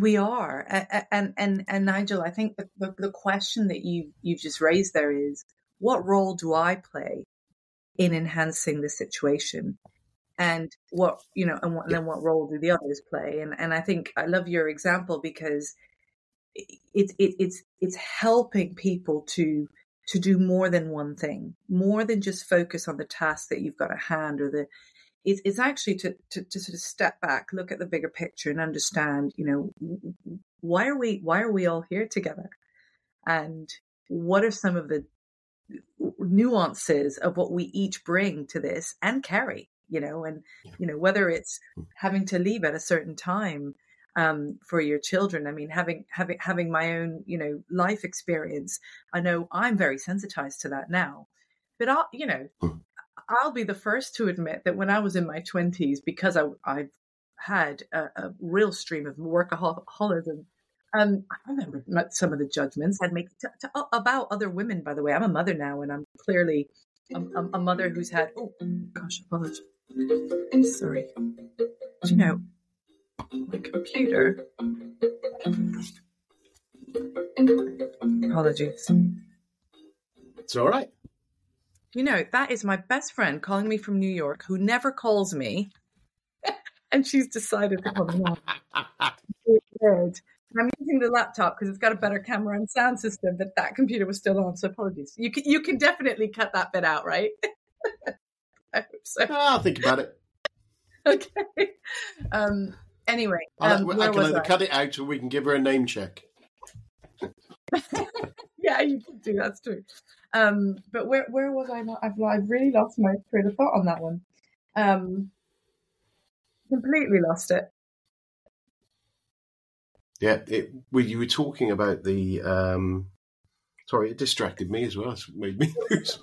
we are, and and and Nigel, I think the, the, the question that you you've just raised there is, what role do I play in enhancing the situation? and what you know and, what, and then what role do the others play and and i think i love your example because it's it, it's it's helping people to to do more than one thing more than just focus on the task that you've got at hand or the it's, it's actually to, to to sort of step back look at the bigger picture and understand you know why are we why are we all here together and what are some of the nuances of what we each bring to this and carry you know, and, you know, whether it's hmm. having to leave at a certain time um, for your children. I mean, having, having, having my own, you know, life experience, I know I'm very sensitized to that now, but I'll, you know, mm. I'll be the first to admit that when I was in my twenties, because I, I've had a, a real stream of workaholism, um, I remember some of the judgments I'd make to, to, about other women. By the way, I'm a mother now, and I'm clearly a, a, a mother who's had. Oh gosh, apologies. Sorry. Do you know, my computer. Apologies. It's all right. You know, that is my best friend calling me from New York who never calls me. and she's decided to call me I'm using the laptop because it's got a better camera and sound system, but that computer was still on. So apologies. You can you can definitely cut that bit out, right? I hope so. I'll think about it. okay. Um, anyway, um, I can either I? cut it out or we can give her a name check. yeah, you can do that's true. Um, but where where was I? I've I've really lost my train of thought on that one. Um, completely lost it. Yeah, it, well, you were talking about the. Um, sorry, it distracted me as well. It made me lose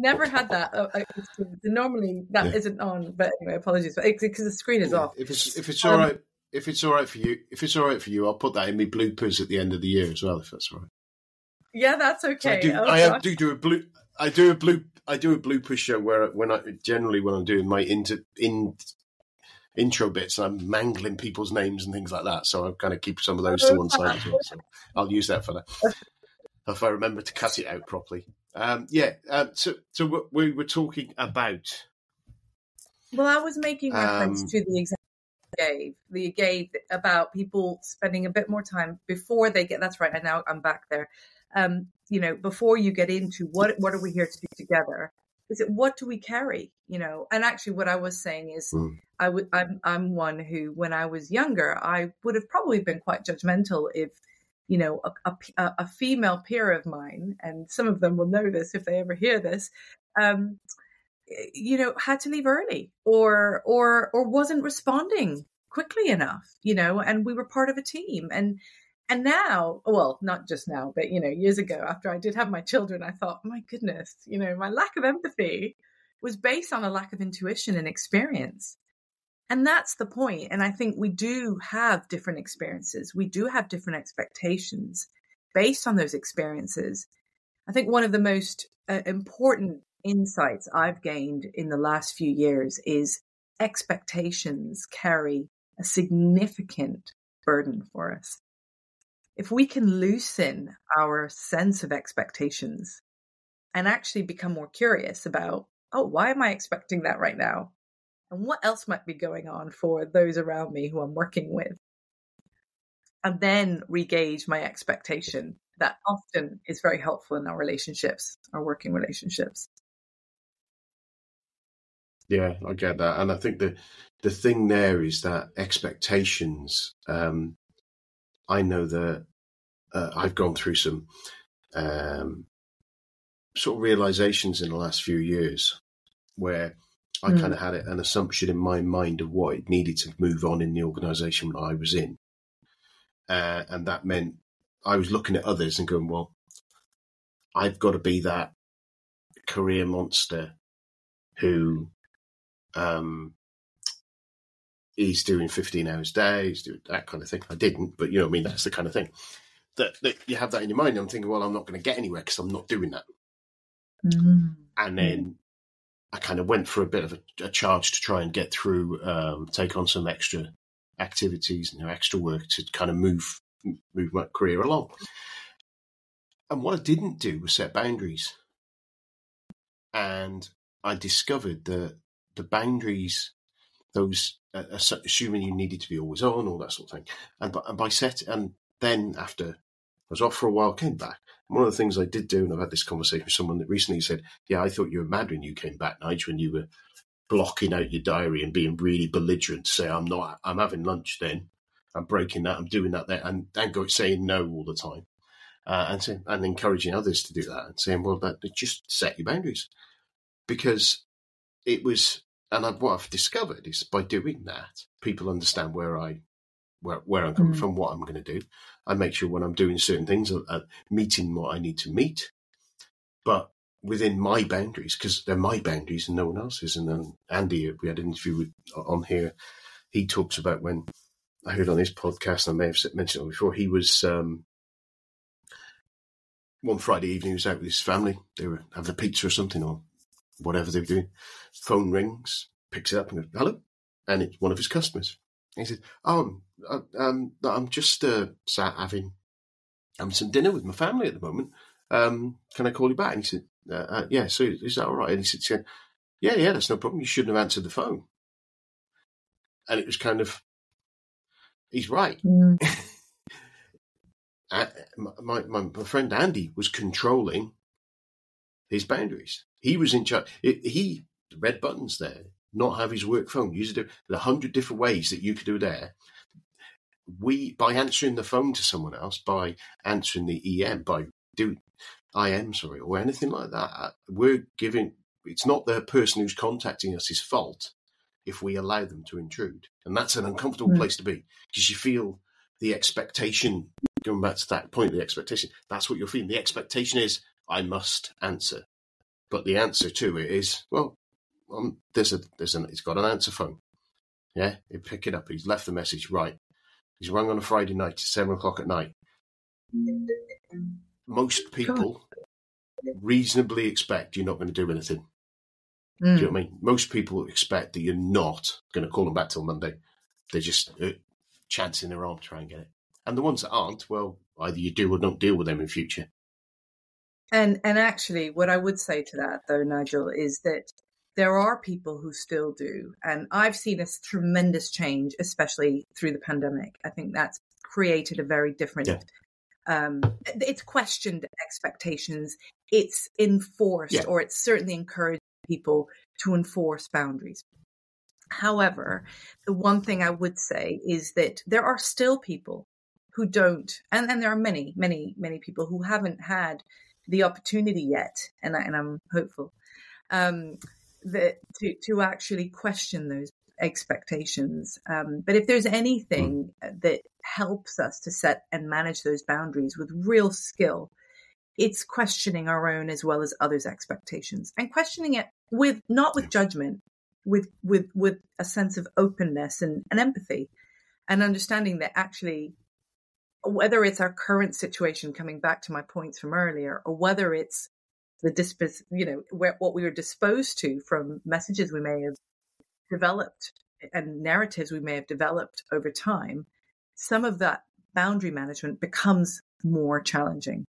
never had that. Uh, normally that yeah. not on, but anyway, apologies because the screen is yeah. off. If it's if it's all um, right, if it's all right for you, if it's all right for you, I'll put that in my bloopers at the end of the year as well, if that's all right. Yeah, that's okay. I do, oh, I have, do do a blue. I do a blue. I do a blooper show where when I generally when I'm doing my inter, in intro bits, and I'm mangling people's names and things like that. So I kind of keep some of those to one side as well. So I'll use that for that if I remember to cut it out properly. Um, yeah. Um, so, so we were talking about. Well, I was making reference um, to the example gave the gave about people spending a bit more time before they get. That's right. And now I'm back there. Um, you know, before you get into what what are we here to do together? Is it what do we carry? You know, and actually, what I was saying is, mm. I would. I'm I'm one who, when I was younger, I would have probably been quite judgmental if you know, a, a, a, female peer of mine, and some of them will know this if they ever hear this, um, you know, had to leave early or or or wasn't responding quickly enough, you know, and we were part of a team. And and now, well, not just now, but you know, years ago, after I did have my children, I thought, my goodness, you know, my lack of empathy was based on a lack of intuition and experience. And that's the point. And I think we do have different experiences. We do have different expectations based on those experiences. I think one of the most uh, important insights I've gained in the last few years is expectations carry a significant burden for us. If we can loosen our sense of expectations and actually become more curious about, oh, why am I expecting that right now? and what else might be going on for those around me who I'm working with. And then regauge my expectation. That often is very helpful in our relationships, our working relationships. Yeah, I get that, and I think the the thing there is that expectations. Um, I know that uh, I've gone through some um, sort of realizations in the last few years where I mm. kind of had an assumption in my mind of what it needed to move on in the organisation I was in, uh, and that meant I was looking at others and going, "Well, I've got to be that career monster who um, he's doing 15 hours a day, he's doing that kind of thing. I didn't, but you know, I mean, that's the kind of thing that, that you have that in your mind. I'm thinking, well, I'm not going to get anywhere because I'm not doing that. Mm-hmm. And then I kind of went for a bit of a, a charge to try and get through, um, take on some extra activities and you know, extra work to kind of move move my career along. And what I didn't do was set boundaries. And I discovered that the boundaries, those assuming you needed to be always on, all that sort of thing, and and by set, and then after I was off for a while, came back. And one of the things I did do, and I've had this conversation with someone that recently said, "Yeah, I thought you were mad when you came back, Nigel, when you were blocking out your diary and being really belligerent to say, I'm not, I'm having lunch then, I'm breaking that, I'm doing that there, and and go saying no all the time, uh, and and encouraging others to do that, and saying, well, that just set your boundaries, because it was, and I, what I've discovered is by doing that, people understand where I where, where I'm coming mm. from, what I'm going to do. I make sure when I'm doing certain things, I'm uh, meeting what I need to meet. But within my boundaries because they're my boundaries and no one else's. And then Andy, we had an interview with, on here. He talks about when I heard on his podcast, and I may have mentioned it before. He was um, one Friday evening. He was out with his family. They were having a pizza or something or whatever they were doing. Phone rings, picks it up and goes, "Hello," and it's one of his customers. And he said, "Oh, um, um I'm just uh, sat having having some dinner with my family at the moment. Um, can I call you back?" And he said, uh, uh, yeah, so is that all right? And he said, yeah, yeah, that's no problem. You shouldn't have answered the phone. And it was kind of, he's right. Mm. my, my, my friend Andy was controlling his boundaries. He was in charge. It, he red buttons there, not have his work phone. Use it. The hundred different ways that you could do there. We by answering the phone to someone else, by answering the EM, by doing I am sorry, or anything like that. We're giving, it's not the person who's contacting us his fault if we allow them to intrude. And that's an uncomfortable mm. place to be because you feel the expectation, going back to that point, the expectation, that's what you're feeling. The expectation is, I must answer. But the answer to it is, well, um, there's a, there's an, he's got an answer phone. Yeah, he pick it up. He's left the message right. He's rung on a Friday night at seven o'clock at night most people reasonably expect you're not going to do anything. Mm. Do you know what I mean? Most people expect that you're not going to call them back till Monday. They're just uh, chancing their arm to try and get it. And the ones that aren't, well, either you do or don't deal with them in future. And and actually, what I would say to that, though, Nigel, is that there are people who still do, and I've seen a tremendous change, especially through the pandemic. I think that's created a very different yeah um, it's questioned expectations. It's enforced, yeah. or it's certainly encouraged people to enforce boundaries. However, the one thing I would say is that there are still people who don't, and, and there are many, many, many people who haven't had the opportunity yet, and, I, and I'm hopeful um, that to to actually question those expectations. Um, but if there's anything mm. that helps us to set and manage those boundaries with real skill, it's questioning our own as well as others' expectations and questioning it with not with judgment, with with with a sense of openness and, and empathy, and understanding that actually whether it's our current situation coming back to my points from earlier or whether it's the dispos you know where, what we were disposed to from messages we may have developed and narratives we may have developed over time, some of that boundary management becomes more challenging.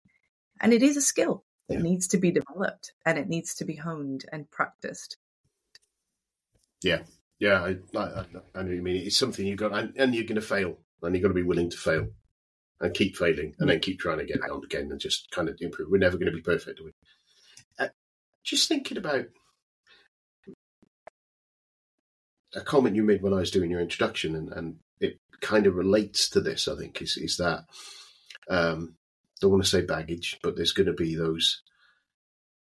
And it is a skill that yeah. needs to be developed and it needs to be honed and practiced. Yeah, yeah, I, I, I know you mean. It's something you've got, and, and you're going to fail, and you've got to be willing to fail and keep failing, and then keep trying to get on again and just kind of improve. We're never going to be perfect, are we? Uh, just thinking about a comment you made when I was doing your introduction, and, and it kind of relates to this. I think is is that um, don't want to say baggage, but there's going to be those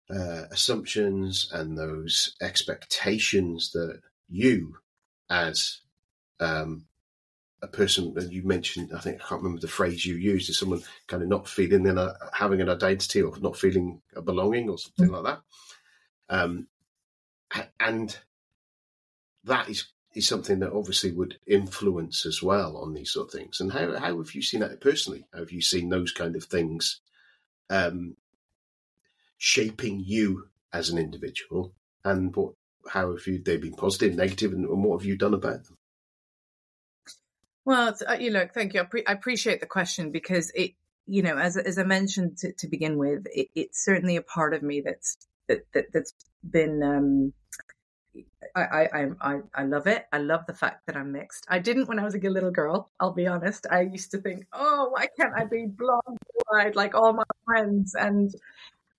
uh, assumptions and those expectations that you, as um, a person that you mentioned, I think I can't remember the phrase you used, is someone kind of not feeling in a, having an identity or not feeling a belonging or something mm-hmm. like that. Um, and that is is something that obviously would influence as well on these sort of things. And how how have you seen that personally? How have you seen those kind of things um, shaping you as an individual? And what how have you they been positive, negative, and, and what have you done about them? Well, uh, you look, thank you. I, pre- I, appreciate the question because it, you know, as as I mentioned to, to begin with, it, it's certainly a part of me that's that, that has been. Um, I, I I I love it. I love the fact that I'm mixed. I didn't when I was a little girl. I'll be honest. I used to think, oh, why can't I be blonde, blue-eyed like all my friends, and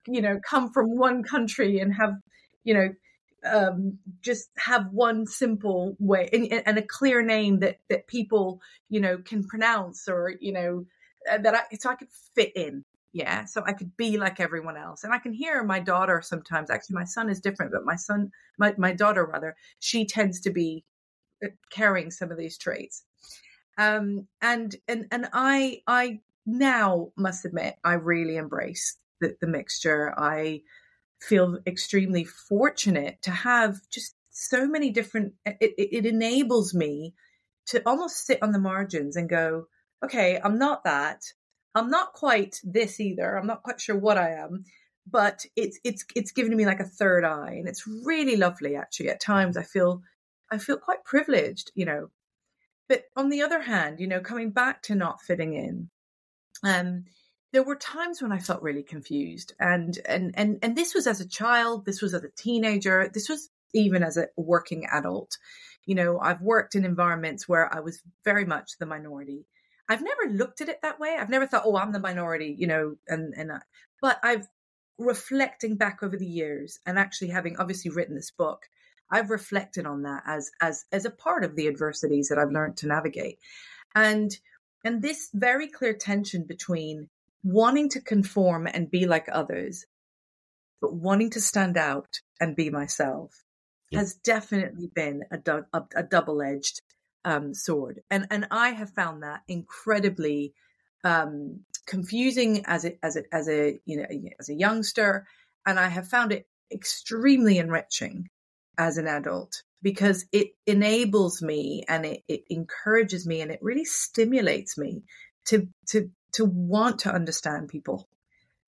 you know, come from one country and have, you know, um, just have one simple way and, and, a clear name that that people you know can pronounce or you know uh, that I so I could fit in. Yeah, so I could be like everyone else, and I can hear my daughter sometimes. Actually, my son is different, but my son, my my daughter rather, she tends to be uh, carrying some of these traits. Um, and and and I I now must admit I really embrace the, the mixture. I feel extremely fortunate to have just so many different it, it, enables me to almost sit on the margins and go okay i'm not that. I'm not quite this either. I'm not quite sure what i am. But it's it's it's given me like a third eye and it's really lovely actually. At times i feel i feel quite privileged you know. But on the other hand you know coming back to not fitting in um there were times when I felt really confused. And and and and this was as a child, this was as a teenager, this was even as a working adult. You know, I've worked in environments where I was very much the minority. I've never looked at it that way. I've never thought, "Oh, I'm the minority," you know, and and I, but I've reflecting back over the years and actually having obviously written this book, I've reflected on that as as as a part of the adversities that I've learned to navigate. And and this very clear tension between wanting to conform and be like others, but wanting to stand out and be myself yeah. has definitely been a, du- a, a double edged um, sword. And, and I have found that incredibly um, confusing as a, as a, as a, you know, as a youngster. And I have found it extremely enriching as an adult because it enables me and it, it encourages me and it really stimulates me to to to want to understand people,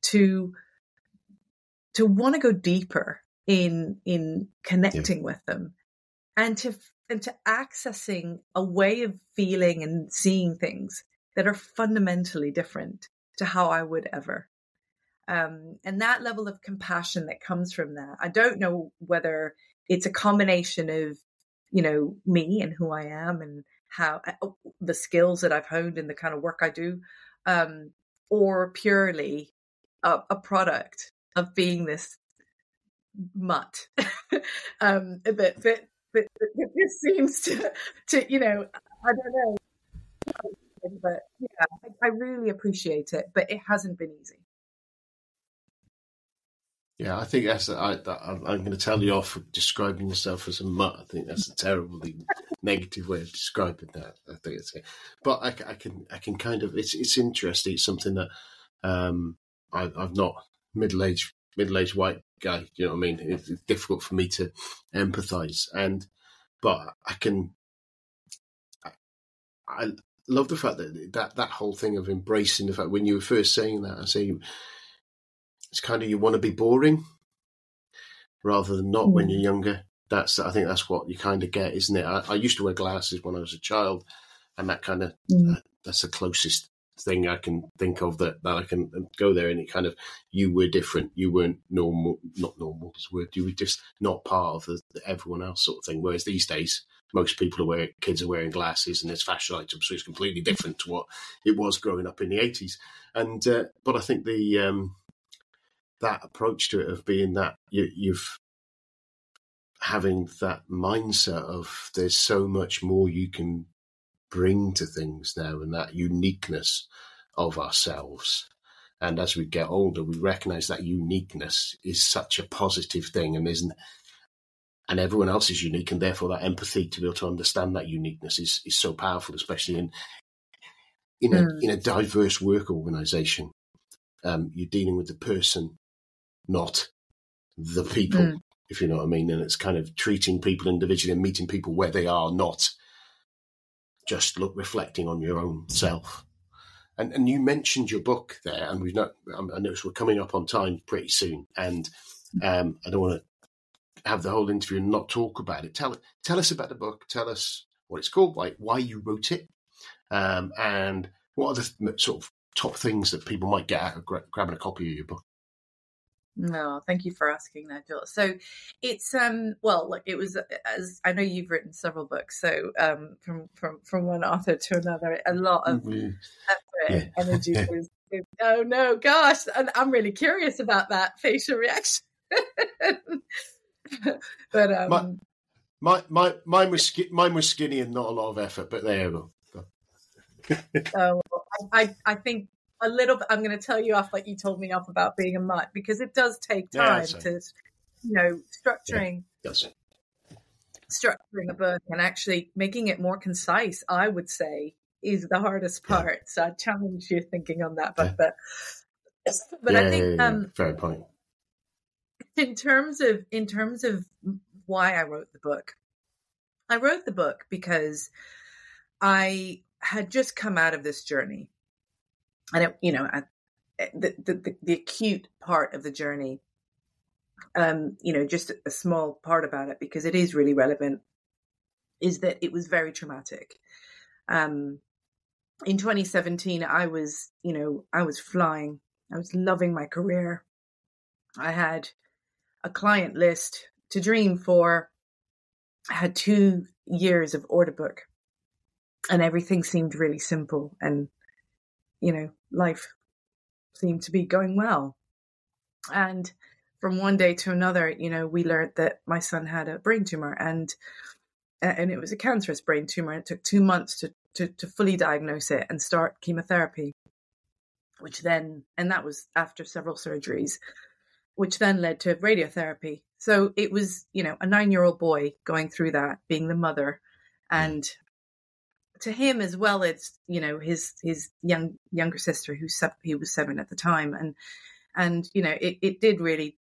to to want to go deeper in in connecting yeah. with them, and to and to accessing a way of feeling and seeing things that are fundamentally different to how I would ever. Um, and that level of compassion that comes from that, I don't know whether it's a combination of, you know, me and who I am and how uh, the skills that I've honed and the kind of work I do, um, or purely a, a, product of being this mutt um, that, that, that, that this seems to, to, you know, I don't know. But yeah, I, I really appreciate it, but it hasn't been easy. Yeah, I think that's. I, am going to tell you off for describing yourself as a mutt. I think that's a terribly negative way of describing that. I think it's, but I, I, can, I can kind of. It's, it's interesting. It's something that um, I, am not middle aged, middle aged white guy. You know what I mean? It's, it's difficult for me to empathise, and but I can. I, I love the fact that that that whole thing of embracing the fact when you were first saying that, I say it's kind of you want to be boring rather than not mm. when you're younger. That's I think that's what you kind of get, isn't it? I, I used to wear glasses when I was a child, and that kind of mm. uh, that's the closest thing I can think of that, that I can go there and it kind of you were different. You weren't normal, not normal is word. You were just not part of the, the, everyone else sort of thing. Whereas these days, most people are wearing kids are wearing glasses and it's fashion items, so it's completely different to what it was growing up in the eighties. And uh, but I think the um, that approach to it of being that you, you've having that mindset of there's so much more you can bring to things now and that uniqueness of ourselves. And as we get older, we recognize that uniqueness is such a positive thing and isn't and everyone else is unique and therefore that empathy to be able to understand that uniqueness is, is so powerful, especially in in a mm. in a diverse work organization. Um, you're dealing with the person not the people, mm. if you know what I mean. And it's kind of treating people individually and meeting people where they are, not just look reflecting on your own self. And and you mentioned your book there, and we've not. I noticed we're coming up on time pretty soon, and um, I don't want to have the whole interview and not talk about it. Tell tell us about the book. Tell us what it's called, why why you wrote it, Um, and what are the sort of top things that people might get out of gra- grabbing a copy of your book? No, thank you for asking that, Jill. So it's um well, look, it was as I know you've written several books, so um from from from one author to another, a lot of mm-hmm. effort, yeah. energy was oh no, gosh, and I'm really curious about that facial reaction. but um, my, my, my, mine was mine was skinny and not a lot of effort, but there you go. oh, I, I think a little bit. I'm going to tell you off like you told me off about being a mutt because it does take time yeah, to, you know, structuring. Yeah, structuring a book and actually making it more concise, I would say, is the hardest part. Yeah. So I challenge your thinking on that. But but but I think um, fair point. In terms of in terms of why I wrote the book, I wrote the book because I had just come out of this journey, and it, you know, I, eh, the, the the acute part of the journey. Um, you know, just a small part about it because it is really relevant. Is that it was very traumatic. Um, in 2017, I was, you know, I was flying. I was loving my career. I had a client list to dream for. I had two years of order book and everything seemed really simple and, you know, life seemed to be going well. And from one day to another, you know, we learned that my son had a brain tumor and and it was a cancerous brain tumor. It took two months to to, to fully diagnose it and start chemotherapy, which then, and that was after several surgeries, which then led to radiotherapy. So it was, you know, a nine year old boy going through that, being the mother. Hmm. And to him as well, it's, you know, his, his young, younger sister who he was seven at the time. And, and, you know, it, it did really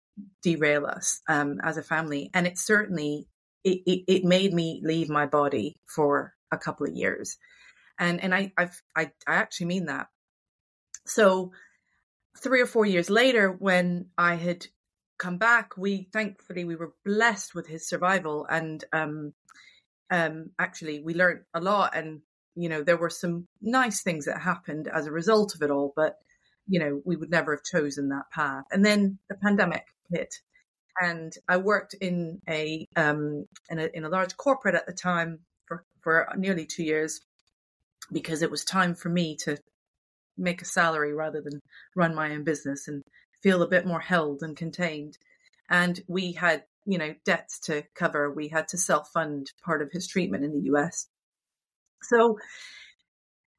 derail us um, as a family. And it certainly, it, it, it made me leave my body for a couple of years and and I I've, I I actually mean that. So three or four years later, when I had come back, we thankfully we were blessed with his survival, and um, um, actually we learned a lot, and you know there were some nice things that happened as a result of it all, but you know we would never have chosen that path. And then the pandemic hit, and I worked in a um in a in a large corporate at the time for for nearly two years because it was time for me to make a salary rather than run my own business and feel a bit more held and contained. And we had, you know, debts to cover. We had to self fund part of his treatment in the US. So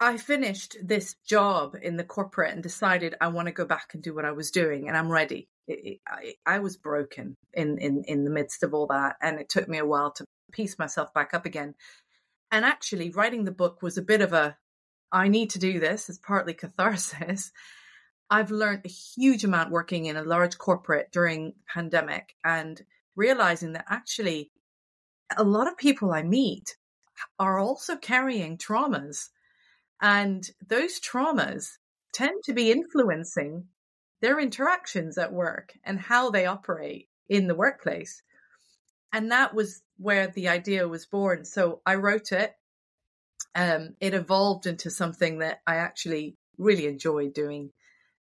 I finished this job in the corporate and decided I want to go back and do what I was doing and I'm ready. It, it, I, I was broken in, in, in the midst of all that. And it took me a while to piece myself back up again. And actually, writing the book was a bit of a I need to do this. It's partly catharsis. I've learned a huge amount working in a large corporate during pandemic and realizing that actually a lot of people I meet are also carrying traumas. And those traumas tend to be influencing their interactions at work and how they operate in the workplace. And that was where the idea was born. So I wrote it. Um, it evolved into something that I actually really enjoy doing.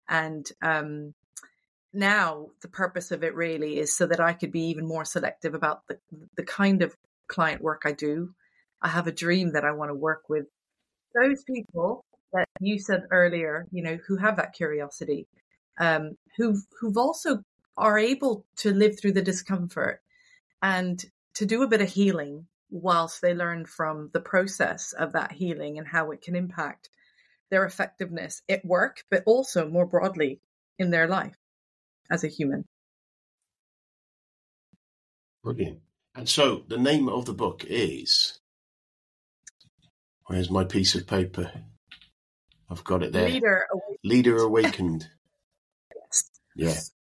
And um, now the purpose of it really is so that I could be even more selective about the, the kind of client work I do. I have a dream that I want to work with those people that you said earlier, you know, who have that curiosity, um, who've, who've also are able to live through the discomfort and to do a bit of healing whilst they learn from the process of that healing and how it can impact their effectiveness at work, but also more broadly in their life as a human. Brilliant. And so the name of the book is Where's my piece of paper? I've got it there. Leader Awakened. Leader Awakened. yes.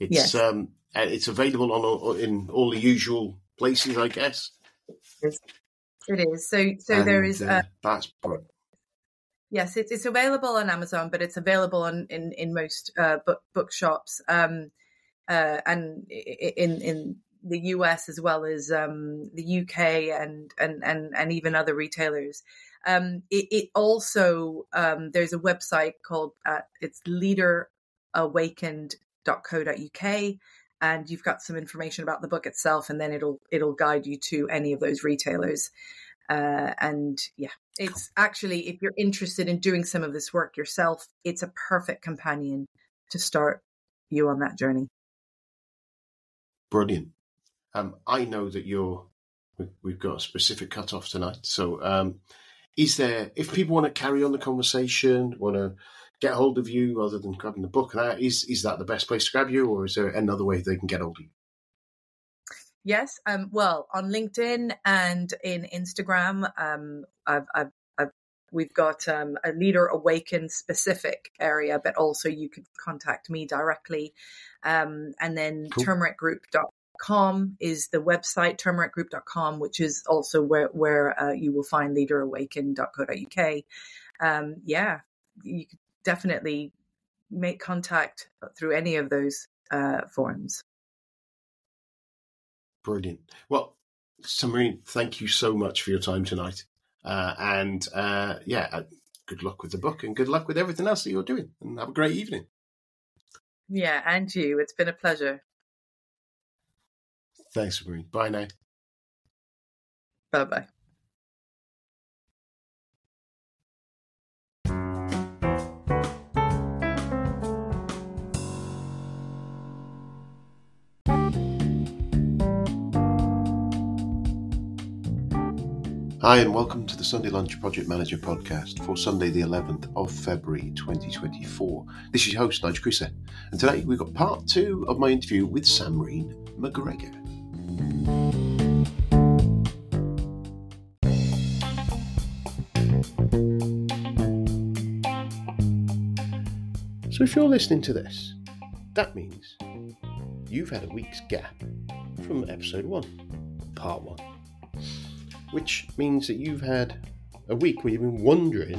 Yeah. It's yes. um it's available on in all the usual places, I guess. It is. So, so and, there is. Uh, that's yes, it, it's available on Amazon, but it's available on in in most uh, book bookshops. Um, uh, and in in the US as well as um, the UK and, and and and even other retailers. Um, it, it, also um, there's a website called uh, it's leaderawakened.co.uk and you've got some information about the book itself and then it'll it'll guide you to any of those retailers. Uh, and yeah it's actually if you're interested in doing some of this work yourself it's a perfect companion to start you on that journey. Brilliant um, i know that you're we've got a specific cut off tonight so um, is there if people want to carry on the conversation want to get hold of you other than grabbing the book? And is is that the best place to grab you, or is there another way they can get hold of you? Yes, um, well, on LinkedIn and in Instagram, um, I've, I've, I've, we've got um, a Leader Awaken specific area, but also you could contact me directly. Um, and then cool. turmericgroup.com is the website, turmericgroup.com, which is also where, where uh, you will find leaderawaken.co.uk. Um, yeah, you could definitely make contact through any of those uh, forms. Brilliant. Well, Samreen, thank you so much for your time tonight. Uh, and uh, yeah, uh, good luck with the book and good luck with everything else that you're doing. And have a great evening. Yeah, and you. It's been a pleasure. Thanks, Samreen. Bye now. Bye bye. Hi, and welcome to the Sunday Lunch Project Manager podcast for Sunday, the 11th of February 2024. This is your host, Nigel Creaser, and today we've got part two of my interview with Samreen McGregor. So, if you're listening to this, that means you've had a week's gap from episode one, part one which means that you've had a week where you've been wondering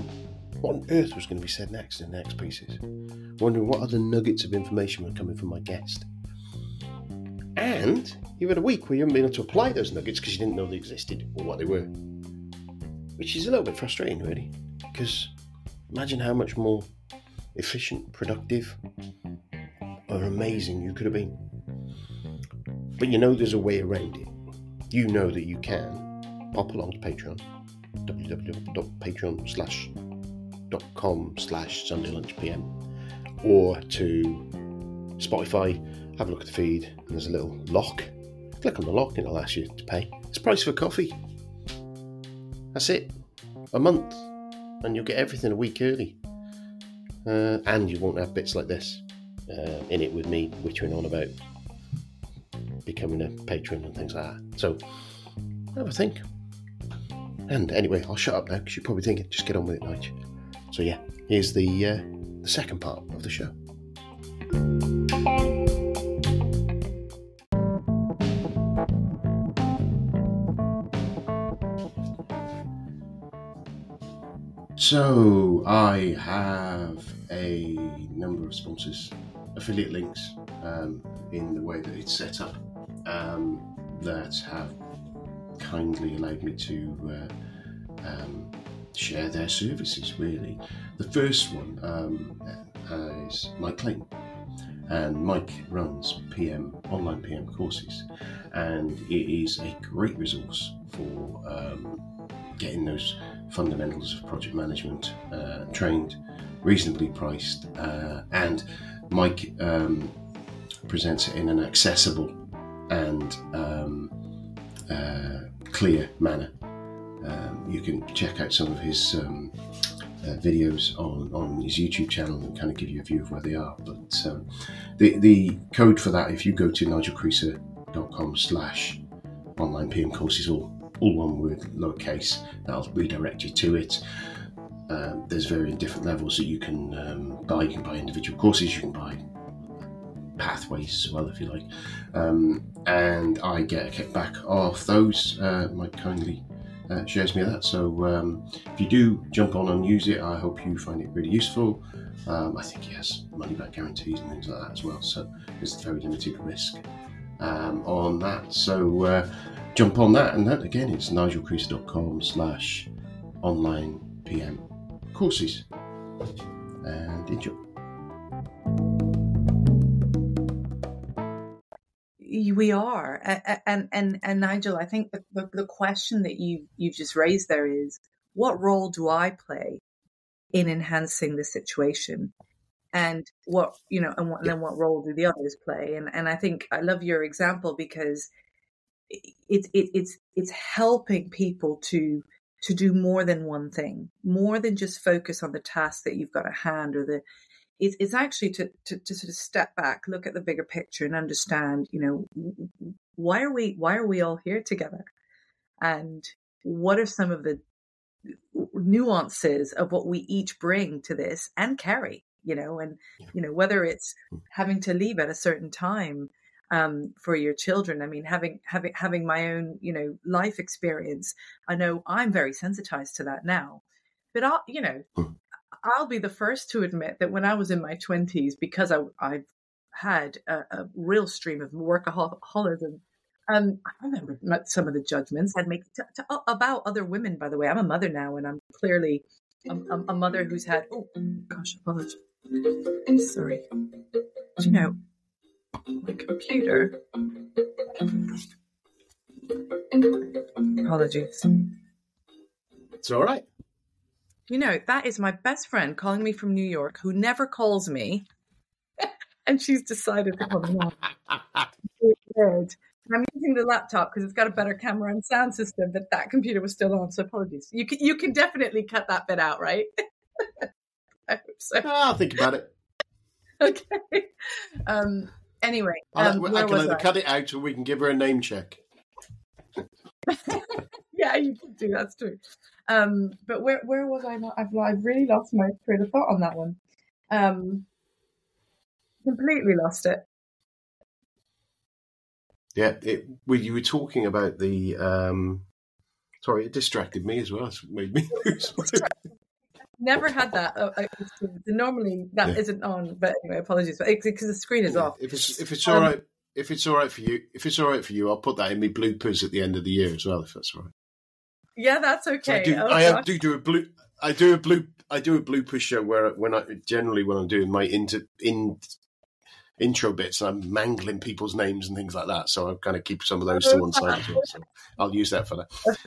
what on earth was going to be said next in the next pieces, wondering what other nuggets of information were coming from my guest. And you've had a week where you haven't been able to apply those nuggets because you didn't know they existed or what they were, which is a little bit frustrating, really, because imagine how much more efficient, productive, or amazing you could have been. But you know there's a way around it. You know that you can pop along to Patreon, www.patreon slash dot com slash Sunday Lunch PM, or to Spotify, have a look at the feed, and there's a little lock. Click on the lock and it'll ask you to pay. It's price for coffee. That's it. A month, and you'll get everything a week early. Uh, and you won't have bits like this uh, in it with me wittering on about becoming a patron and things like that. So, have a think. And anyway, I'll shut up now because you're probably thinking, just get on with it, Nige. So yeah, here's the uh, the second part of the show. So I have a number of sponsors, affiliate links um, in the way that it's set up um, that have kindly allowed me to uh, um, share their services. Really, the first one um, is Mike Clayton, and Mike runs PM online PM courses, and it is a great resource for um, getting those fundamentals of project management uh, trained, reasonably priced, uh, and Mike um, presents it in an accessible and um, uh, clear manner. Um, you can check out some of his um, uh, videos on, on his YouTube channel and kind of give you a view of where they are. But um, the, the code for that, if you go to nigelcreaser.com slash online PM courses, all, all one word, lowercase, that'll redirect you to it. Um, there's very different levels that you can um, buy. You can buy individual courses, you can buy pathways as well, if you like. Um, and I get a kickback off those. Uh, Mike kindly uh, shares me that. So um, if you do jump on and use it, I hope you find it really useful. Um, I think he has money back guarantees and things like that as well. So there's very limited risk on that. So uh, jump on that, and that again, it's nigelcreaser.com slash online PM courses. And enjoy. We are, and and and Nigel, I think the, the, the question that you you just raised there is, what role do I play in enhancing the situation? and what you know and, what, and then what role do the others play and and i think i love your example because it's it, it's it's helping people to to do more than one thing more than just focus on the task that you've got at hand or the it's, it's actually to, to to sort of step back look at the bigger picture and understand you know why are we why are we all here together and what are some of the nuances of what we each bring to this and carry you know, and yeah. you know whether it's hmm. having to leave at a certain time um, for your children. I mean, having having having my own you know life experience, I know I'm very sensitized to that now. But I'll you know mm. I'll be the first to admit that when I was in my twenties, because I I've had a, a real stream of workaholism. Um, I remember some of the judgments I'd make to, to, about other women. By the way, I'm a mother now, and I'm clearly a, a, a mother who's had. Oh gosh, apologies. Sorry. Do you know, my computer. Apologies. It's all right. You know, that is my best friend calling me from New York who never calls me. and she's decided to call me now. I'm using the laptop because it's got a better camera and sound system, but that computer was still on, so apologies. You can, you can definitely cut that bit out, right? I hope so. I'll think about it. okay. Um, anyway, um, I can either I? cut it out or we can give her a name check. yeah, you can do that's true. Um, but where where was I? Not, I've I've really lost my train of thought on that one. Um, completely lost it. Yeah, it, well, you were talking about the. Um, sorry, it distracted me as well. It made me lose never had that. Uh, normally that yeah. not on, but anyway, apologies But because the screen is yeah. off. If it's if it's all um, right, if it's all right for you, if it's all right for you, I'll put that in my bloopers at the end of the year as well, if that's all right. Yeah, that's okay. So I, do, oh, I have, do do a blue. I do a blue. I do a blooper show where when I generally when I'm doing my inter, in intro bits, I'm mangling people's names and things like that. So I kind of keep some of those to one side as well. So I'll use that for that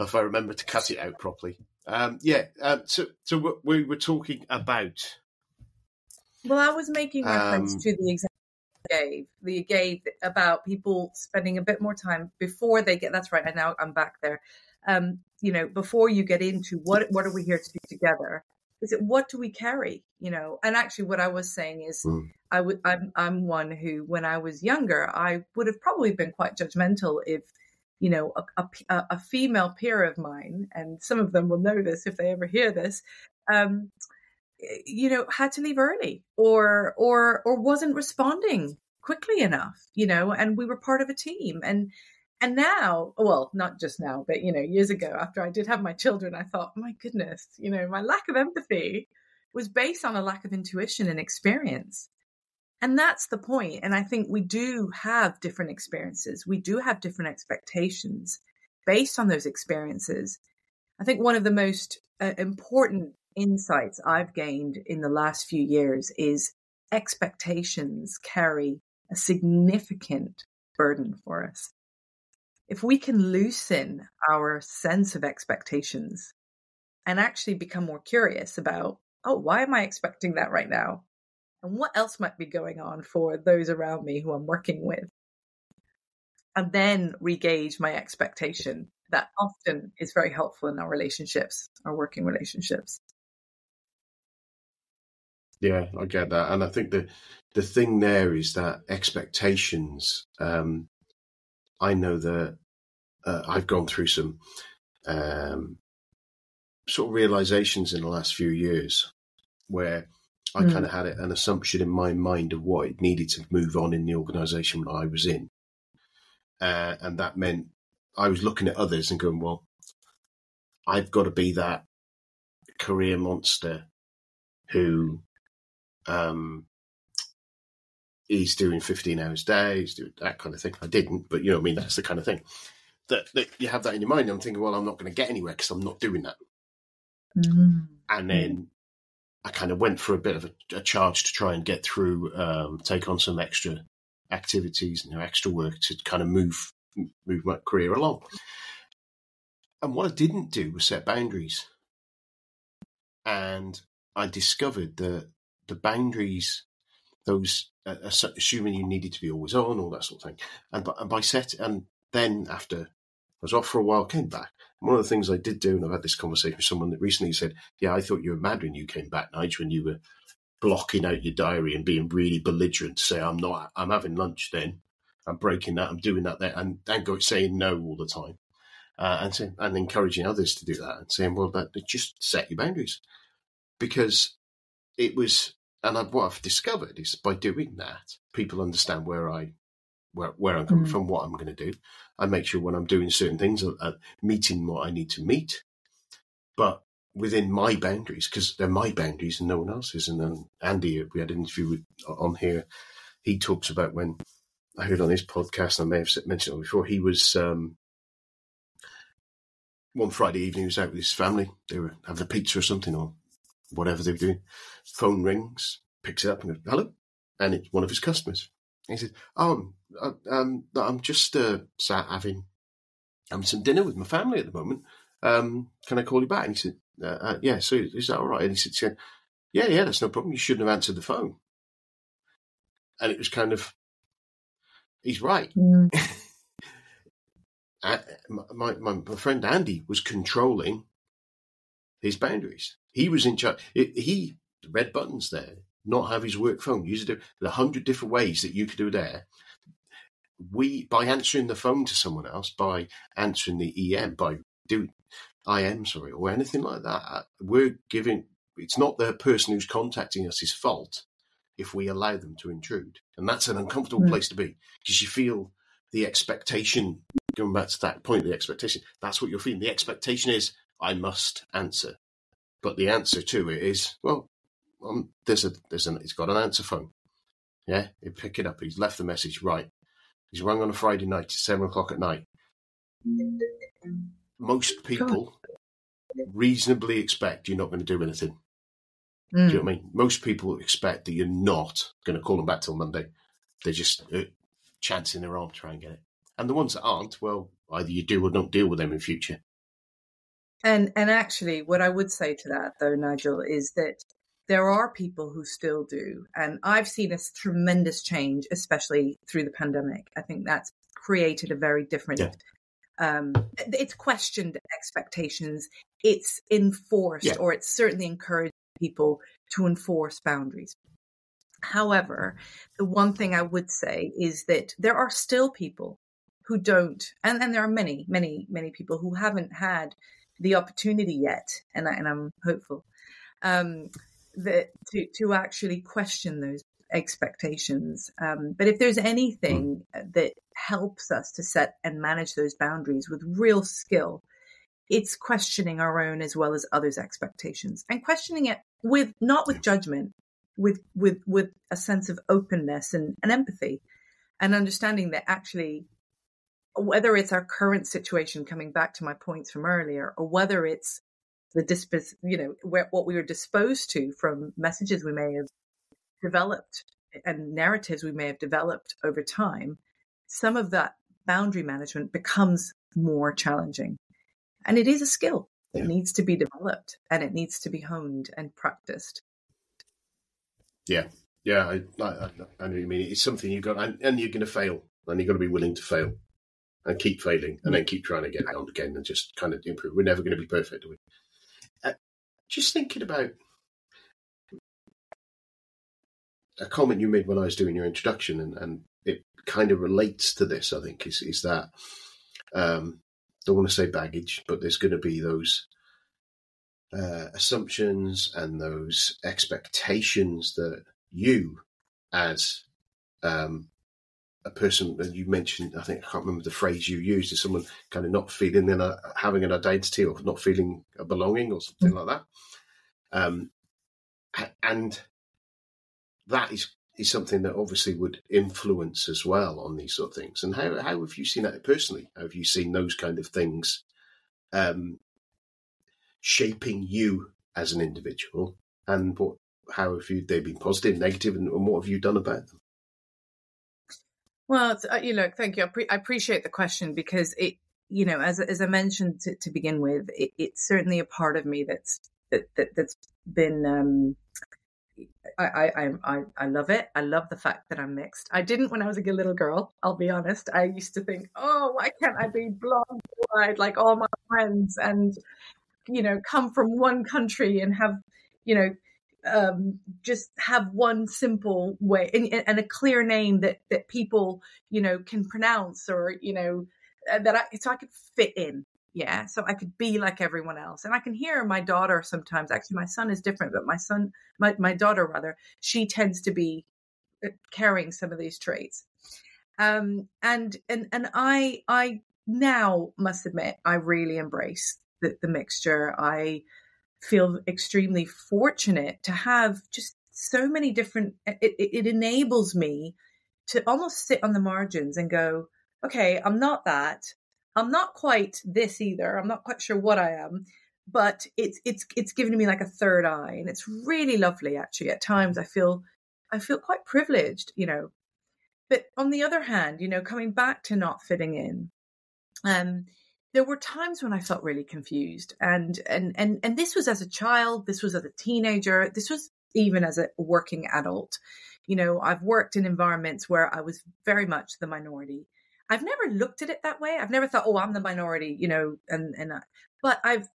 if I remember to cut it out properly. Um, yeah. Um, so, so we were talking about. Well, I was making reference um, to the example gave the gave about people spending a bit more time before they get. That's right. And now I'm back there. Um, you know, before you get into what what are we here to do together? Is it what do we carry? You know, and actually, what I was saying is, mm. I would. I'm I'm one who, when I was younger, I would have probably been quite judgmental if you know, a, a, a, female peer of mine, and some of them will know this if they ever hear this, um, you know, had to leave early or or or wasn't responding quickly enough, you know, and we were part of a team. And and now, well, not just now, but you know, years ago, after I did have my children, I thought, my goodness, you know, my lack of empathy was based on a lack of intuition and experience. And that's the point. And I think we do have different experiences. We do have different expectations based on those experiences. I think one of the most uh, important insights I've gained in the last few years is expectations carry a significant burden for us. If we can loosen our sense of expectations and actually become more curious about, oh, why am I expecting that right now? And what else might be going on for those around me who I'm working with. And then regauge my expectation. That often is very helpful in our relationships, our working relationships. Yeah, I get that, and I think the the thing there is that expectations. Um, I know that uh, I've gone through some um, sort of realizations in the last few years where I mm. kind of had an assumption in my mind of what it needed to move on in the organisation that I was in, uh, and that meant I was looking at others and going, "Well, I've got to be that career monster who um, he's doing 15 hours a day, he's doing that kind of thing. I didn't, but you know what I mean? That's the kind of thing that, that you have that in your mind. I'm thinking, well, I'm not going to get anywhere because I'm not doing that. Mm-hmm. And then I kind of went for a bit of a, a charge to try and get through, um, take on some extra activities and you know, extra work to kind of move move my career along. And what I didn't do was set boundaries. And I discovered that the boundaries, those uh, assuming you needed to be always on, all that sort of thing, and by, and by set, and then after I was off for a while, came back. One of the things I did do, and I've had this conversation with someone that recently said, "Yeah, I thought you were mad when you came back, Nigel, when you were blocking out your diary and being really belligerent to say, I'm not, I'm having lunch then. I'm breaking that. I'm doing that there. And, and go saying no all the time. Uh, and, saying, and encouraging others to do that and saying, well, that, just set your boundaries. Because it was, and I've, what I've discovered is by doing that, people understand where I, where, where I'm coming mm. from, what I'm going to do. I make sure when I'm doing certain things, I'm meeting what I need to meet. But within my boundaries because they're my boundaries and no one else's. And then Andy, we had an interview with, on here. He talks about when I heard on his podcast, and I may have mentioned it before. He was um, one Friday evening. He was out with his family. They were having a pizza or something, or whatever they were doing. Phone rings, picks it up, and goes, "Hello," and it's one of his customers. And he said, "Oh, I'm, um, I'm just uh, sat having having some dinner with my family at the moment. Um, can I call you back?" And he said, uh, uh, yeah, so is that all right? And he said, yeah, yeah, that's no problem. You shouldn't have answered the phone. And it was kind of, he's right. Mm. my, my, my friend Andy was controlling his boundaries. He was in charge. He the red buttons there, not have his work phone. Use it. a hundred different ways that you could do there. We by answering the phone to someone else, by answering the EM, by do I am sorry, or anything like that. We're giving, it's not the person who's contacting us' his fault if we allow them to intrude. And that's an uncomfortable mm. place to be because you feel the expectation, going back to that point, the expectation, that's what you're feeling. The expectation is, I must answer. But the answer to it is, well, um, there's a, there's an, he's got an answer phone. Yeah, he pick it up. He's left the message. Right. He's rung on a Friday night at seven o'clock at night most people reasonably expect you're not going to do anything. Mm. Do you know what I mean? Most people expect that you're not going to call them back till Monday. They're just uh, chancing their arm to try and get it. And the ones that aren't, well, either you do or don't deal with them in future. And and actually, what I would say to that though, Nigel, is that there are people who still do, and I've seen a tremendous change, especially through the pandemic. I think that's created a very different yeah um, it's questioned expectations. It's enforced, yeah. or it's certainly encouraged people to enforce boundaries. However, the one thing I would say is that there are still people who don't, and, and there are many, many, many people who haven't had the opportunity yet, and, I, and I'm hopeful um, that to to actually question those expectations. Um, but if there's anything mm. that helps us to set and manage those boundaries with real skill, it's questioning our own as well as others' expectations and questioning it with not with judgment, with with with a sense of openness and, and empathy and understanding that actually whether it's our current situation coming back to my points from earlier or whether it's the dispos you know where, what we were disposed to from messages we may have developed and narratives we may have developed over time, some of that boundary management becomes more challenging. And it is a skill. It needs to be developed and it needs to be honed and practiced. Yeah, yeah, I, I, I know you mean. It's something you've got, and, and you're going to fail, and you've got to be willing to fail and keep failing, and then keep trying to get it on again and just kind of improve. We're never going to be perfect, are we? Just thinking about a comment you made when I was doing your introduction, and, and it kind of relates to this. I think is is that um, don't want to say baggage, but there's going to be those uh, assumptions and those expectations that you, as um, a person that you mentioned, I think I can't remember the phrase you used, is someone kind of not feeling in a, having an identity or not feeling a belonging or something mm-hmm. like that. Um, and that is is something that obviously would influence as well on these sort of things. And how how have you seen that personally? How have you seen those kind of things um, shaping you as an individual? And what how have you they been positive, negative, and, and what have you done about them? Well, uh, you know, thank you. I, pre- I, appreciate the question because it, you know, as as I mentioned to, to begin with, it, it's certainly a part of me that's that, that has been. Um, I, I I I love it. I love the fact that I'm mixed. I didn't when I was a little girl. I'll be honest. I used to think, oh, why can't I be blonde, like all my friends, and you know, come from one country and have, you know, um, just have one simple way and, and, a clear name that that people you know can pronounce or you know uh, that I so I could fit in. Yeah, so I could be like everyone else, and I can hear my daughter sometimes. Actually, my son is different, but my son, my my daughter rather, she tends to be uh, carrying some of these traits. Um, and and and I I now must admit I really embrace the, the mixture. I feel extremely fortunate to have just so many different it, it, it, enables me to almost sit on the margins and go okay i'm not that. I'm not quite this either. I'm not quite sure what i am. But it's it's it's given me like a third eye and it's really lovely actually. At times i feel i feel quite privileged you know. But on the other hand you know coming back to not fitting in um there were times when I felt really confused, and and and and this was as a child, this was as a teenager, this was even as a working adult. You know, I've worked in environments where I was very much the minority. I've never looked at it that way. I've never thought, "Oh, I'm the minority," you know, and and uh, but I've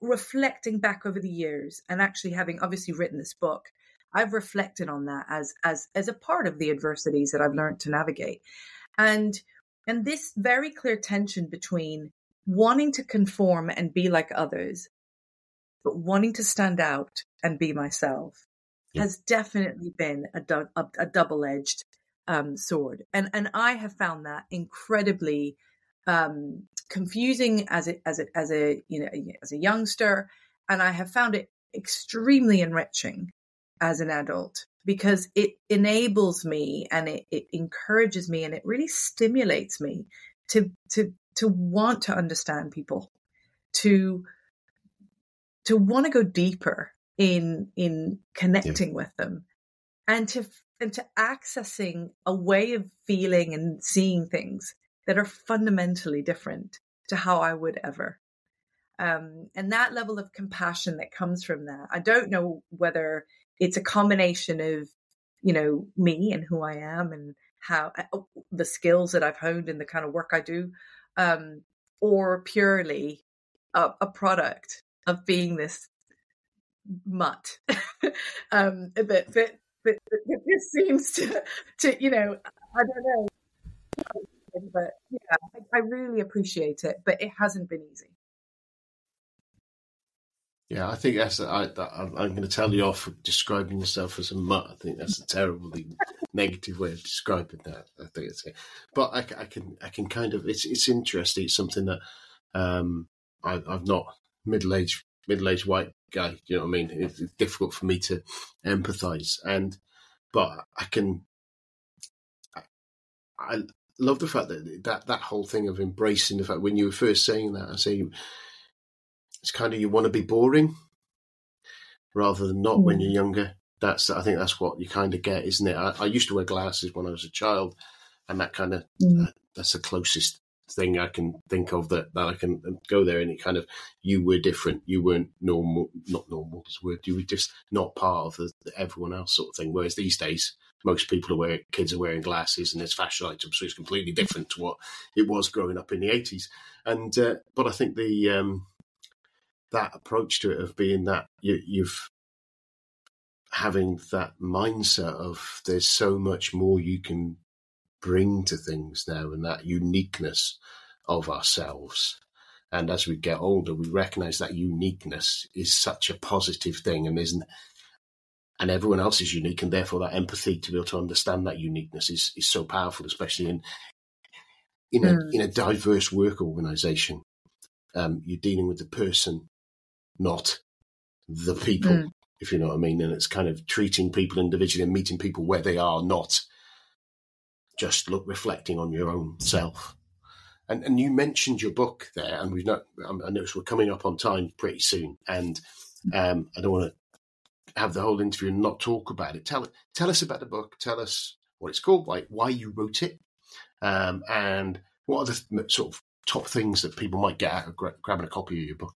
reflecting back over the years and actually having obviously written this book, I've reflected on that as as as a part of the adversities that I've learned to navigate. And and this very clear tension between wanting to conform and be like others, but wanting to stand out and be myself yeah. has definitely been a, du- a, a double edged um, sword. And, and I have found that incredibly um, confusing as a, as a, as a, you know, as a youngster. And I have found it extremely enriching as an adult because it enables me and it, it encourages me and it really stimulates me to to to want to understand people, to to want to go deeper in in connecting yeah. with them, and to and to accessing a way of feeling and seeing things that are fundamentally different to how I would ever. Um, and that level of compassion that comes from that, I don't know whether it's a combination of, you know, me and who I am and how uh, the skills that I've honed in the kind of work I do, um, or purely a, a, product of being this mutt. um, but, but, but, but this seems to, to, you know, I don't know. But yeah, I, I really appreciate it, but it hasn't been easy. Yeah, I think that's. I, am going to tell you off for describing yourself as a mutt. I think that's a terribly negative way of describing that. I think it's, but I, I, can, I can kind of. It's, it's interesting. It's something that um, I, am not middle aged, middle aged white guy. You know what I mean? It's, it's difficult for me to empathise, and but I can. I, I love the fact that that that whole thing of embracing the fact when you were first saying that, I say it's kind of you want to be boring rather than not mm. when you're younger. That's I think that's what you kind of get, isn't it? I, I used to wear glasses when I was a child, and that kind of mm. uh, that's the closest thing I can think of that, that I can go there and it kind of you were different. You weren't normal, not normal as word. You were just not part of the, the, everyone else sort of thing. Whereas these days, most people are wearing kids are wearing glasses and it's fashion items, so it's completely different to what it was growing up in the eighties. And uh, but I think the um, that approach to it of being that you, you've having that mindset of there's so much more you can bring to things now and that uniqueness of ourselves. And as we get older, we recognize that uniqueness is such a positive thing and isn't and everyone else is unique and therefore that empathy to be able to understand that uniqueness is, is so powerful, especially in in a mm. in a diverse work organization. Um, you're dealing with the person not the people. Mm. if you know what I mean. And it's kind of treating people individually and meeting people where they are, not just look reflecting on your own self. And, and you mentioned your book there, and we've not. I notice we're coming up on time pretty soon, and um, I don't want to have the whole interview and not talk about it. Tell tell us about the book. Tell us what it's called, like why you wrote it, um, and what are the sort of top things that people might get out of grabbing a copy of your book.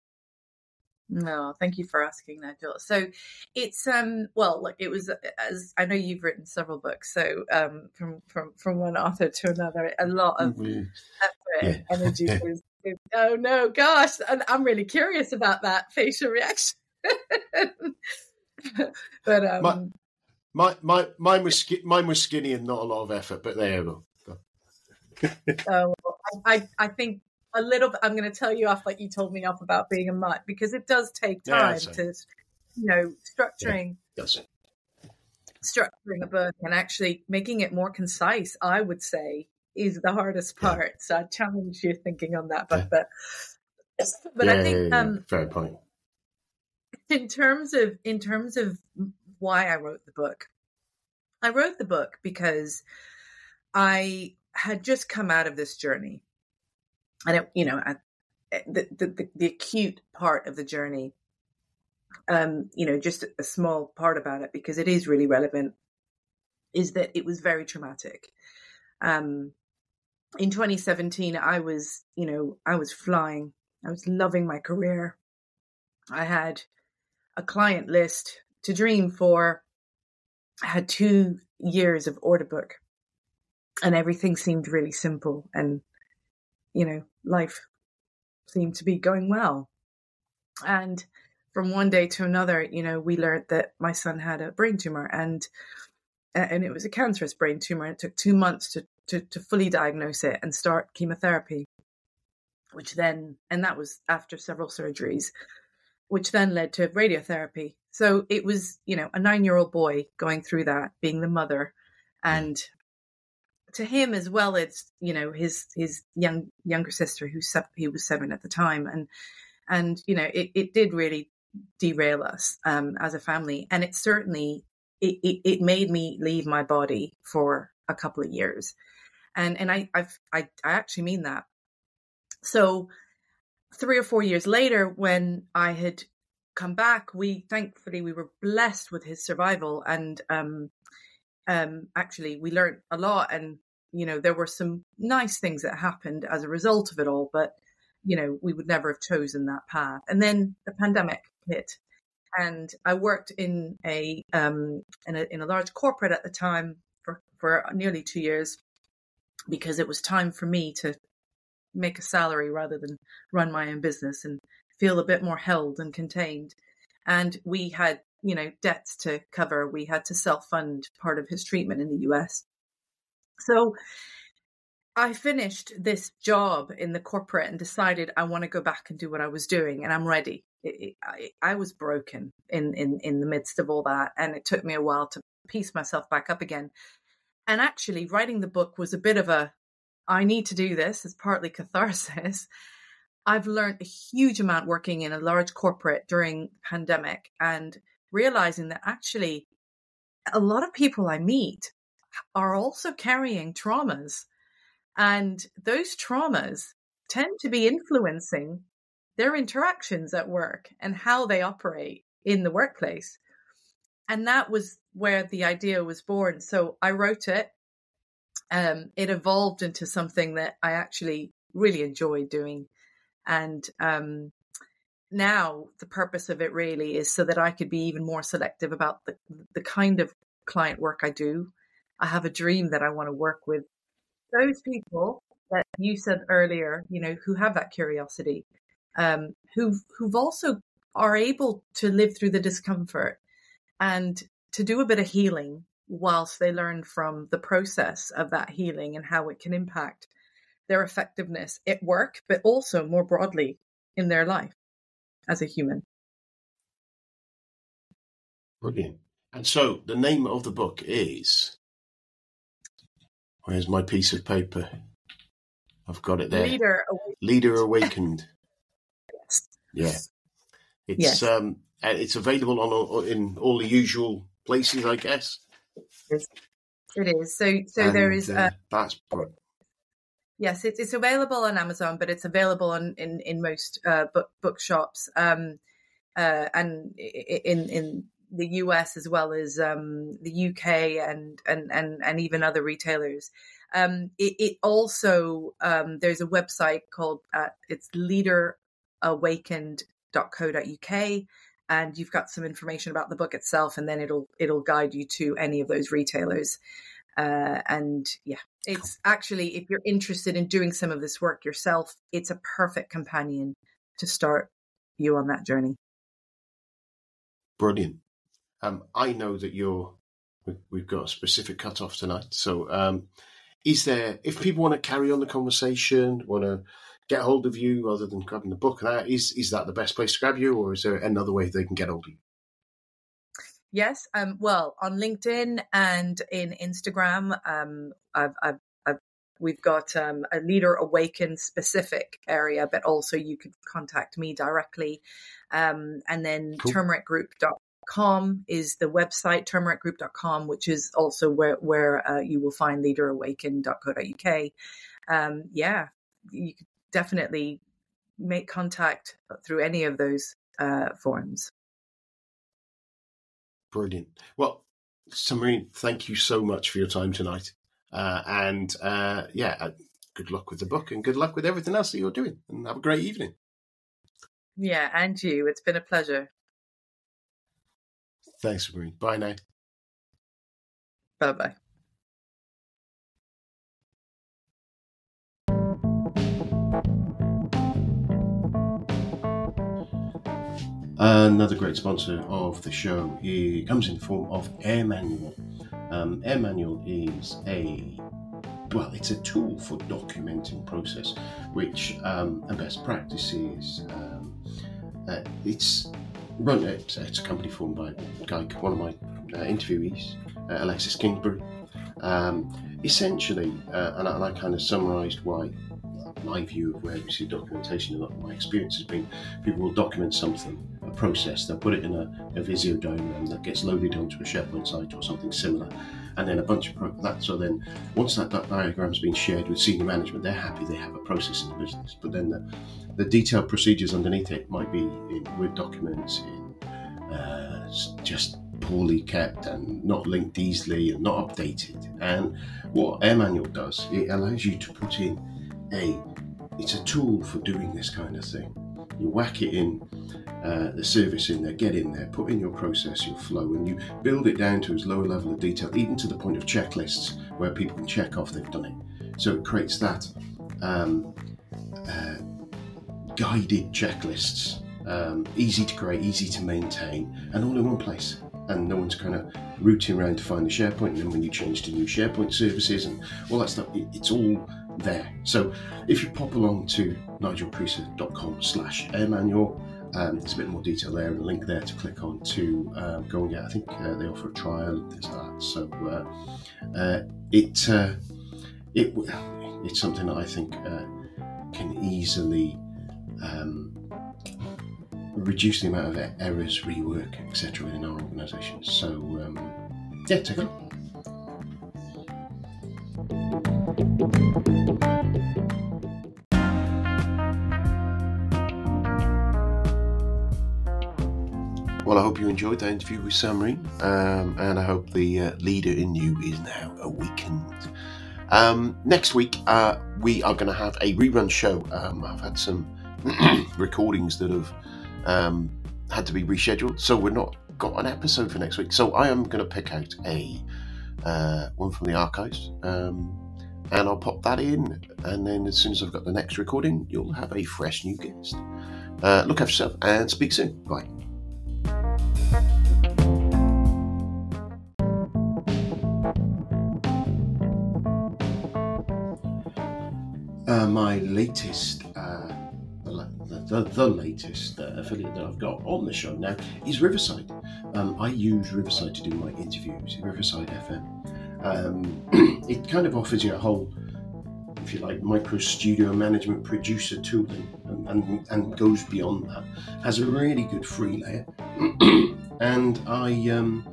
No, thank you for asking that, Joel. So it's um well, look, it was as I know you've written several books, so um from from from one author to another, a lot of mm-hmm. effort, yeah. energy was. Oh no, gosh, and I'm really curious about that facial reaction. but um, my, my my mine was mine was skinny and not a lot of effort, but there you go. oh, I I think a little bit. I'm going to tell you off like you told me off about being a mutt because it does take time yeah, to, you know, structuring. Yeah, structuring a book and actually making it more concise, I would say, is the hardest part. Yeah. So I challenge your thinking on that. But but, but I think um, fair point. In terms of in terms of why I wrote the book, I wrote the book because I had just come out of this journey and it, you know, the, the, the acute part of the journey, um, you know, just a small part about it because it is really relevant, is that it was very traumatic. Um, in 2017, I was, you know, I was flying. I was loving my career. I had a client list to dream for. I had two years of order book, and everything seemed really simple and you know, life seemed to be going well. And from one day to another, you know, we learned that my son had a brain tumor and and it was a cancerous brain tumor. And it took two months to, to, to fully diagnose it and start chemotherapy, which then, and that was after several surgeries, which then led to radiotherapy. So it was, you know, a nine year old boy going through that, being the mother, hmm. and to him as well it's you know his his young younger sister who's he was seven at the time. And and you know it, it did really derail us um, as a family. And it certainly it, it, it made me leave my body for a couple of years. And and I I've, I I actually mean that. So three or four years later when I had come back we thankfully we were blessed with his survival. And um um, actually we learned a lot and you know there were some nice things that happened as a result of it all but you know we would never have chosen that path. And then the pandemic hit and i worked in a um in a, in a large corporate at the time for for nearly two years because it was time for me to make a salary rather than run my own business and feel a bit more held and contained. And we had you know debts to cover. We had to self fund part of his treatment in the US. So I finished this job in the corporate and decided I want to go back and do what I was doing, and I'm ready. It, it, I, I, was broken in, in in the midst of all that, and it took me a while to piece myself back up again. And actually, writing the book was a bit of a I need to do this. It's partly catharsis. I've learned a huge amount working in a large corporate during pandemic and realizing that actually a lot of people I meet are also carrying traumas. And those traumas tend to be influencing their interactions at work and how they operate in the workplace. And that was where the idea was born. So I wrote it. Um, it evolved into something that I actually really enjoyed doing. And um, now the purpose of it really is so that I could be even more selective about the the kind of client work I do. I have a dream that I want to work with those people that you said earlier, you know, who have that curiosity, um, who who've also are able to live through the discomfort and to do a bit of healing whilst they learn from the process of that healing and how it can impact their effectiveness at work, but also more broadly in their life as a human. Brilliant. And so the name of the book is. Where's my piece of paper? I've got it there. Leader Awakened. Leader Awakened. yes. Yeah. It's yes. um it's available on all, in all the usual places, I guess. It is. So, so and, there is. Uh, that's yes, it's available on Amazon, but it's available on in in most uh, book bookshops um, uh, and in in the US as well as um, the UK and, and and and even other retailers. Um, it, it, also um, there's a website called uh, it's leaderawakened.co.uk and you've got some information about the book itself and then it'll it'll guide you to any of those retailers uh, and yeah it's actually if you're interested in doing some of this work yourself it's a perfect companion to start you on that journey. Brilliant. Um, i know that you're we've got a specific cutoff tonight so um, is there if people want to carry on the conversation want to get hold of you other than grabbing the book and that is is that the best place to grab you or is there another way they can get hold of you yes um well on linkedin and in instagram um i've, I've, I've we've got um, a leader awaken specific area but also you could contact me directly um and then cool. turmericgroup.com is the website turmericgroup.com which is also where where uh, you will find leaderawaken.co.uk um yeah you could definitely make contact through any of those uh, forms. Brilliant. Well, Samreen, thank you so much for your time tonight. Uh, and uh, yeah, uh, good luck with the book and good luck with everything else that you're doing. And have a great evening. Yeah, and you. It's been a pleasure. Thanks, Samreen. Bye now. Bye bye. Another great sponsor of the show it comes in the form of Air Manual. Um, Air Manual is a well, it's a tool for documenting process, which um, and best practices. Um, uh, it's run. It's, it's, a company formed by guy, one of my uh, interviewees, uh, Alexis Kingsbury. Um, essentially, uh, and I, and I kind of summarised why my view of where we see documentation and my experience has been people will document something, a process, they'll put it in a, a Visio diagram that gets loaded onto a SharePoint site or something similar, and then a bunch of pro- that. So then, once that, that diagram's been shared with senior management, they're happy they have a process in the business. But then the, the detailed procedures underneath it might be in Word documents, in uh, just poorly kept and not linked easily and not updated. And what Air Manual does, it allows you to put in a it's a tool for doing this kind of thing. You whack it in, uh, the service in there, get in there, put in your process, your flow, and you build it down to as low a level of detail, even to the point of checklists where people can check off they've done it. So it creates that um, uh, guided checklists, um, easy to create, easy to maintain, and all in one place. And no one's kind of rooting around to find the SharePoint. And then when you change to new SharePoint services and all that stuff, it, it's all there. So if you pop along to nigelcreaser.com slash airmanual, um, there's a bit more detail there and a link there to click on to um, go and get. I think uh, they offer a trial and things like that. So uh, uh, it uh, it it's something that I think uh, can easily um, reduce the amount of errors, rework, etc. within our organisation. So um, yeah, take a look. Well, I hope you enjoyed that interview with Samreen, um, and I hope the uh, leader in you is now awakened. Um, next week, uh, we are going to have a rerun show. Um, I've had some recordings that have um, had to be rescheduled, so we're not got an episode for next week. So I am going to pick out a uh, one from the archives, um, and I'll pop that in. And then as soon as I've got the next recording, you'll have a fresh new guest. Uh, look after yourself and speak soon. Bye. Uh, my latest, uh, the, the, the, latest uh, affiliate that I've got on the show now is Riverside. Um, I use Riverside to do my interviews, Riverside FM. Um, it kind of offers you a whole if you like, micro studio management producer tooling and, and, and goes beyond that. Has a really good free layer. and I, um,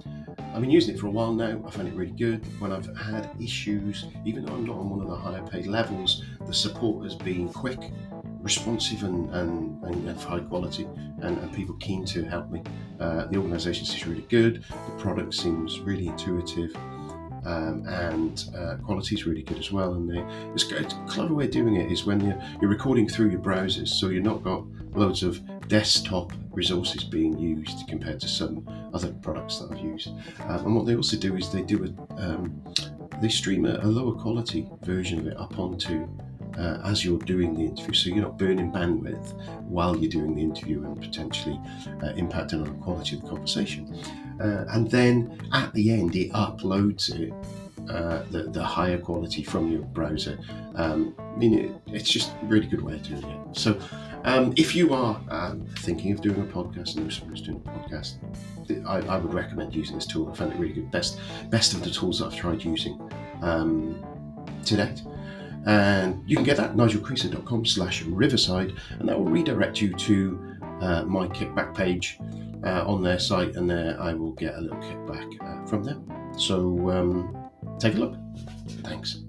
I've been using it for a while now. I find it really good. When I've had issues, even though I'm not on one of the higher paid levels, the support has been quick, responsive, and, and, and of high quality, and, and, people keen to help me. Uh, the organisation seems really good. The product seems really intuitive um, and uh, quality is really good as well. And they, it's, a clever way of doing it is when you're, you're recording through your browsers, so you've not got loads of desktop resources being used compared to some other products that I've used. Um, and what they also do is they do a, um, they stream a, a, lower quality version of it up onto uh, as you're doing the interview, so you're not burning bandwidth while you're doing the interview and potentially uh, impacting on the quality of the conversation. Uh, and then at the end, it uploads it. Uh, the, the higher quality from your browser. Um, I mean, it, it's just a really good way of doing it. So, um, if you are um, thinking of doing a podcast and you're doing a podcast, I, I, would recommend using this tool. I found it really good. Best, best of the tools that I've tried using um, to date. And you can get that at nigelcreaser.com slash riverside, and that will redirect you to uh, my kickback page uh, on their site, and there I will get a little kickback uh, from them. So um, take a look. Thanks.